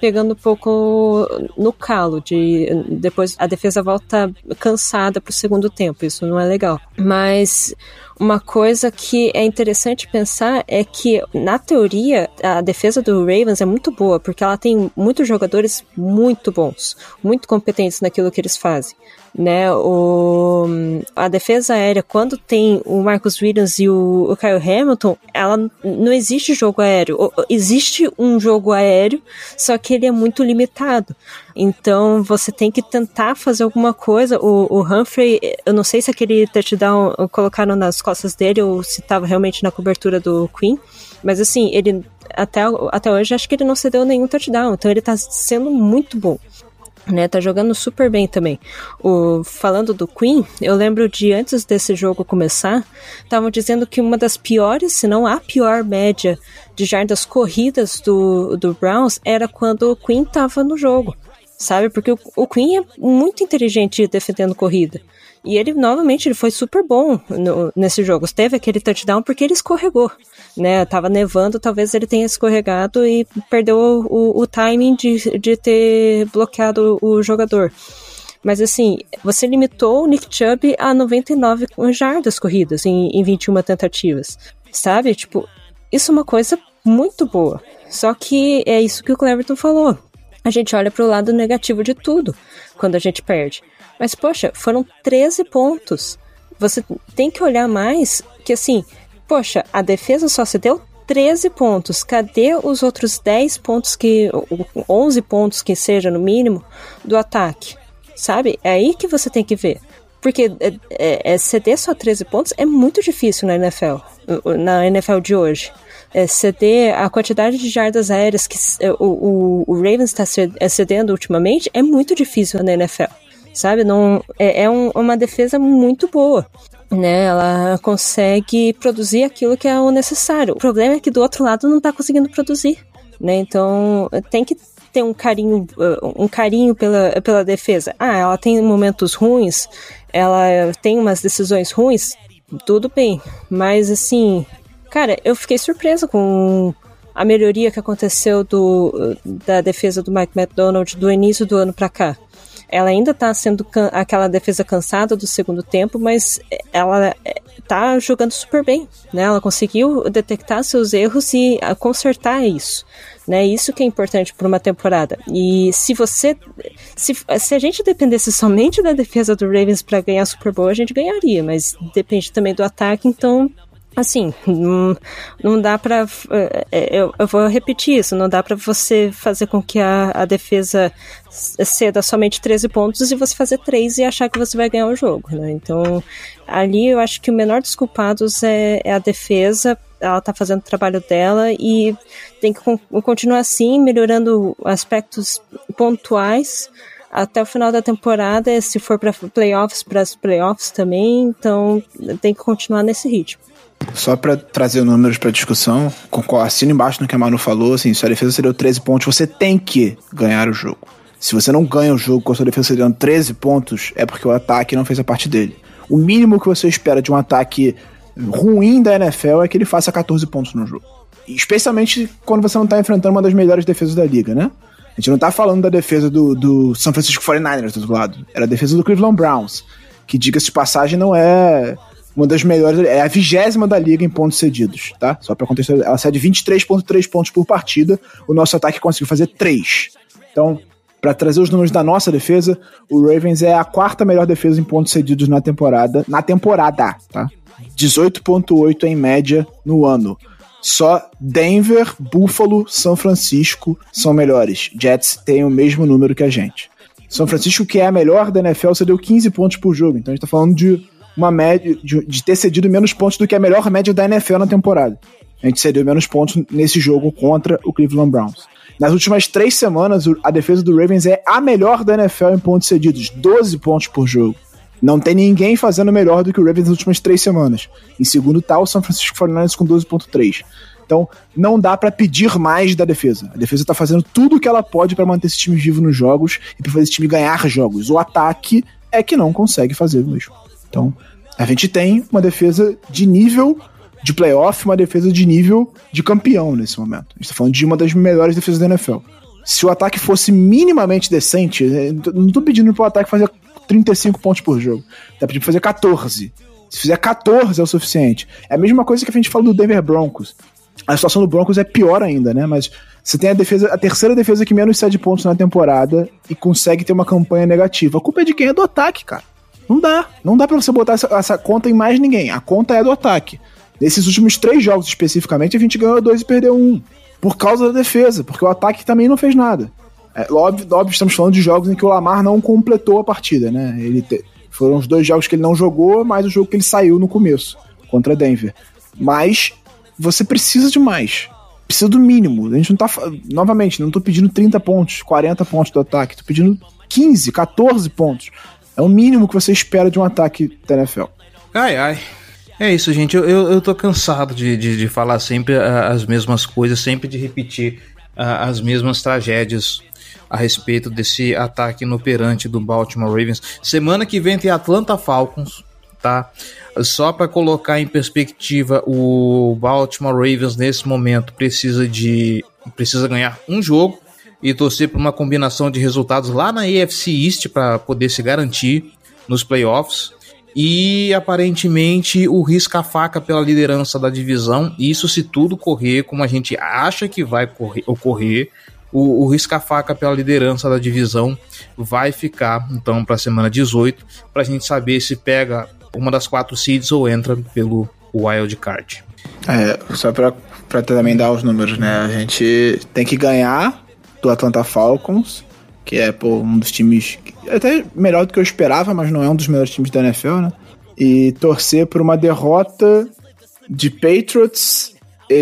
pegando um pouco no calo. De, depois a defesa volta cansada para o segundo tempo, isso não é legal. Mas uma coisa que é interessante pensar é que, na teoria, a defesa do Ravens é muito boa, porque ela tem muitos jogadores muito bons, muito competentes naquilo que eles fazem né? O, a defesa aérea, quando tem o Marcus Williams e o, o Kyle Hamilton, ela não existe jogo aéreo. Existe um jogo aéreo, só que ele é muito limitado. Então você tem que tentar fazer alguma coisa. O, o Humphrey, eu não sei se aquele touchdown colocaram nas costas dele ou se estava realmente na cobertura do Queen, mas assim, ele até, até hoje acho que ele não cedeu nenhum touchdown, então ele está sendo muito bom né, tá jogando super bem também. O, falando do Queen, eu lembro de antes desse jogo começar, estavam dizendo que uma das piores, se não a pior média de jardas corridas do, do Browns era quando o Queen tava no jogo, sabe? Porque o, o Queen é muito inteligente defendendo corrida. E ele, novamente, ele foi super bom no, nesse jogo. Teve aquele touchdown porque ele escorregou né? Tava nevando, talvez ele tenha escorregado e perdeu o, o timing de, de ter bloqueado o jogador. Mas assim, você limitou o Nick Chubb a 99 jardas corridas em, em 21 tentativas. Sabe? Tipo, isso é uma coisa muito boa. Só que é isso que o Cleverton falou. A gente olha para o lado negativo de tudo quando a gente perde. Mas, poxa, foram 13 pontos. Você tem que olhar mais que, assim, poxa, a defesa só se deu 13 pontos. Cadê os outros 10 pontos que. 11 pontos que seja no mínimo do ataque? Sabe? É aí que você tem que ver. Porque é, é, é ceder só 13 pontos é muito difícil na NFL. Na NFL de hoje. É ceder a quantidade de jardas aéreas que é, o, o, o Ravens está é, cedendo ultimamente é muito difícil na NFL. Sabe? Não, é, é um, uma defesa muito boa né? Ela consegue produzir aquilo que é o necessário. O problema é que do outro lado não está conseguindo produzir, né? Então tem que ter um carinho, uh, um carinho pela, pela defesa. Ah, ela tem momentos ruins, ela tem umas decisões ruins, tudo bem. Mas assim, cara, eu fiquei surpresa com a melhoria que aconteceu do, da defesa do Mike McDonald do início do ano para cá. Ela ainda está sendo aquela defesa cansada do segundo tempo, mas ela está jogando super bem, né? Ela conseguiu detectar seus erros e consertar isso. Né, isso que é importante para uma temporada. E se você. Se, se a gente dependesse somente da defesa do Ravens para ganhar Super Bowl, a gente ganharia, mas depende também do ataque, então assim, não, não dá para é, é, eu, eu, vou repetir isso, não dá para você fazer com que a, a defesa ceda somente 13 pontos e você fazer 3 e achar que você vai ganhar o jogo, né? Então, ali eu acho que o menor dos culpados é, é a defesa, ela tá fazendo o trabalho dela e tem que continuar assim, melhorando aspectos pontuais até o final da temporada, se for para playoffs, para as playoffs também, então tem que continuar nesse ritmo. Só para trazer números para discussão, assino embaixo no que a Manu falou, assim, se a defesa cedeu 13 pontos, você tem que ganhar o jogo. Se você não ganha o jogo com a sua defesa cedendo 13 pontos, é porque o ataque não fez a parte dele. O mínimo que você espera de um ataque ruim da NFL é que ele faça 14 pontos no jogo. Especialmente quando você não tá enfrentando uma das melhores defesas da liga, né? A gente não tá falando da defesa do, do San Francisco 49ers do outro lado. Era a defesa do Cleveland Browns. Que, diga-se de passagem, não é uma das melhores, é a vigésima da liga em pontos cedidos, tá? Só para contextualizar, ela cede 23.3 pontos por partida, o nosso ataque conseguiu fazer 3. Então, para trazer os números da nossa defesa, o Ravens é a quarta melhor defesa em pontos cedidos na temporada, na temporada, tá? 18.8 em média no ano. Só Denver, Buffalo, São Francisco são melhores. Jets têm o mesmo número que a gente. São Francisco, que é a melhor da NFL, cedeu 15 pontos por jogo. Então a gente tá falando de uma média de, de, ter cedido menos pontos do que a melhor média da NFL na temporada. A gente cedeu menos pontos nesse jogo contra o Cleveland Browns. Nas últimas três semanas, a defesa do Ravens é a melhor da NFL em pontos cedidos, 12 pontos por jogo. Não tem ninguém fazendo melhor do que o Ravens nas últimas três semanas. Em segundo tá o San Francisco 49ers com 12.3. Então, não dá para pedir mais da defesa. A defesa tá fazendo tudo o que ela pode para manter esse time vivo nos jogos e pra fazer esse time ganhar jogos. O ataque é que não consegue fazer mesmo. Então, a gente tem uma defesa de nível de playoff, uma defesa de nível de campeão nesse momento. A gente tá falando de uma das melhores defesas da NFL. Se o ataque fosse minimamente decente, eh, não tô pedindo pro ataque fazer 35 pontos por jogo. Tá pedindo pra fazer 14. Se fizer 14 é o suficiente. É a mesma coisa que a gente fala do Denver Broncos. A situação do Broncos é pior ainda, né? Mas você tem a defesa, a terceira defesa que menos cede pontos na temporada e consegue ter uma campanha negativa. A culpa é de quem? É do ataque, cara. Não dá. Não dá pra você botar essa, essa conta em mais ninguém. A conta é do ataque. Nesses últimos três jogos especificamente, a gente ganhou dois e perdeu um. Por causa da defesa, porque o ataque também não fez nada. É, óbvio, óbvio, estamos falando de jogos em que o Lamar não completou a partida, né? Ele te, foram os dois jogos que ele não jogou, mais o jogo que ele saiu no começo, contra Denver. Mas você precisa de mais. Precisa do mínimo. A gente não tá. Novamente, não tô pedindo 30 pontos, 40 pontos do ataque. Tô pedindo 15, 14 pontos. É o mínimo que você espera de um ataque da NFL. Ai, ai. É isso, gente. Eu, eu, eu tô cansado de, de, de falar sempre as mesmas coisas, sempre de repetir as mesmas tragédias a respeito desse ataque inoperante do Baltimore Ravens. Semana que vem tem Atlanta Falcons, tá? Só para colocar em perspectiva, o Baltimore Ravens nesse momento precisa de precisa ganhar um jogo e torcer por uma combinação de resultados lá na AFC East para poder se garantir nos playoffs. E aparentemente o risca-faca pela liderança da divisão. Isso se tudo correr como a gente acha que vai correr, ocorrer o, o risca-faca pela liderança da divisão vai ficar então para a semana 18, para a gente saber se pega uma das quatro seeds ou entra pelo wild card. É, só para também dar os números, né? A gente tem que ganhar do Atlanta Falcons, que é pô, um dos times até melhor do que eu esperava, mas não é um dos melhores times da NFL, né? E torcer por uma derrota de Patriots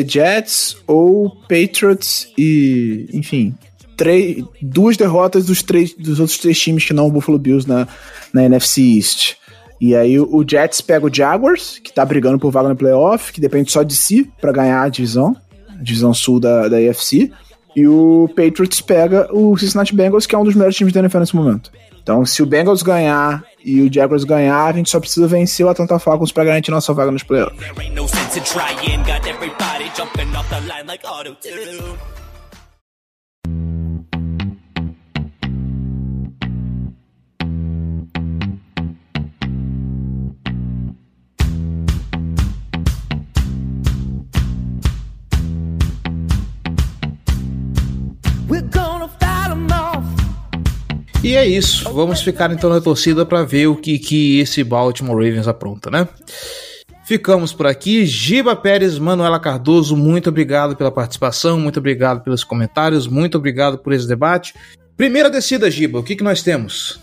Jets ou Patriots e, enfim, três, duas derrotas dos, três, dos outros três times que não o Buffalo Bills na, na NFC East. E aí o Jets pega o Jaguars, que tá brigando por vaga no playoff, que depende só de si para ganhar a divisão, a divisão sul da, da AFC. E o Patriots pega o Cincinnati Bengals, que é um dos melhores times da NFL nesse momento. Então, se o Bengals ganhar e o Jaguars ganhar, a gente só precisa vencer o Atlanta Falcons para garantir nossa vaga nos playoffs. E é isso. Vamos ficar então na torcida para ver o que, que esse Baltimore Ravens apronta, né? Ficamos por aqui. Giba Pérez, Manuela Cardoso, muito obrigado pela participação, muito obrigado pelos comentários, muito obrigado por esse debate. Primeira descida, Giba, o que, que nós temos?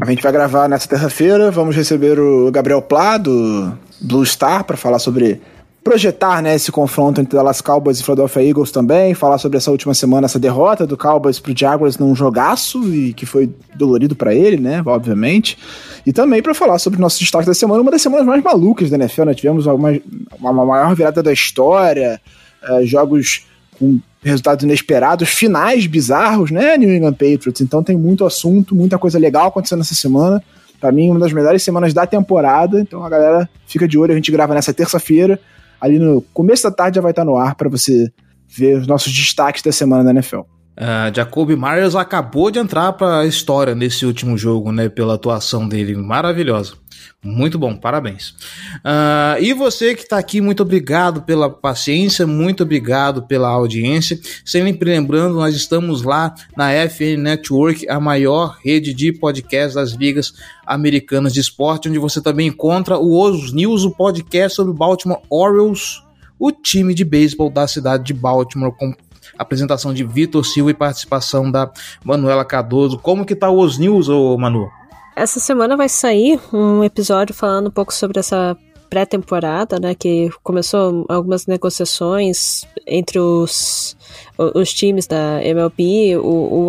A gente vai gravar nessa terça-feira, vamos receber o Gabriel Plá, do Blue Star, para falar sobre projetar né, esse confronto entre Dallas Cowboys e Philadelphia Eagles também, falar sobre essa última semana, essa derrota do Cowboys pro Jaguars num jogaço e que foi dolorido para ele, né, obviamente. E também para falar sobre o nosso destaque da semana, uma das semanas mais malucas da NFL, né? Tivemos uma, uma maior virada da história, uh, jogos com resultados inesperados, finais bizarros, né, New England Patriots. Então tem muito assunto, muita coisa legal acontecendo essa semana. Para mim, uma das melhores semanas da temporada. Então a galera fica de olho, a gente grava nessa terça-feira ali no começo da tarde já vai estar no ar para você ver os nossos destaques da semana da NFL. Uh, Jacoby Myers acabou de entrar para a história nesse último jogo, né? Pela atuação dele maravilhosa. Muito bom, parabéns. Uh, e você que está aqui, muito obrigado pela paciência, muito obrigado pela audiência. Sempre lembrando, nós estamos lá na FN Network, a maior rede de podcasts das ligas americanas de esporte, onde você também encontra o Os News, o podcast sobre o Baltimore Orioles, o time de beisebol da cidade de Baltimore, com apresentação de Vitor Silva e participação da Manuela Cardoso. Como que tá os news, ô Manu? Essa semana vai sair um episódio falando um pouco sobre essa pré-temporada, né, que começou algumas negociações entre os, os times da MLB. O, o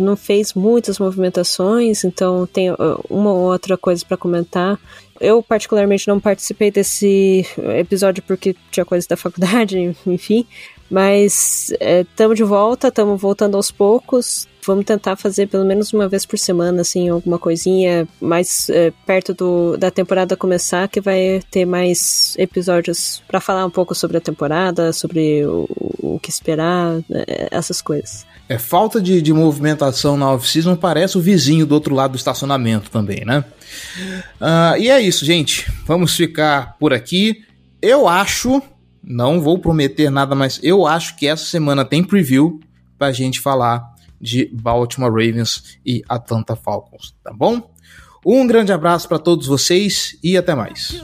não fez muitas movimentações, então tem uma ou outra coisa para comentar. eu particularmente não participei desse episódio porque tinha coisa da faculdade, enfim. Mas estamos é, de volta, estamos voltando aos poucos. Vamos tentar fazer pelo menos uma vez por semana, assim, alguma coisinha mais é, perto do, da temporada começar, que vai ter mais episódios para falar um pouco sobre a temporada, sobre o, o que esperar, é, essas coisas. É, falta de, de movimentação na off-season parece o vizinho do outro lado do estacionamento também, né? Uh, e é isso, gente. Vamos ficar por aqui. Eu acho não vou prometer nada, mas eu acho que essa semana tem preview pra gente falar de Baltimore Ravens e Atlanta Falcons, tá bom? Um grande abraço para todos vocês e até mais.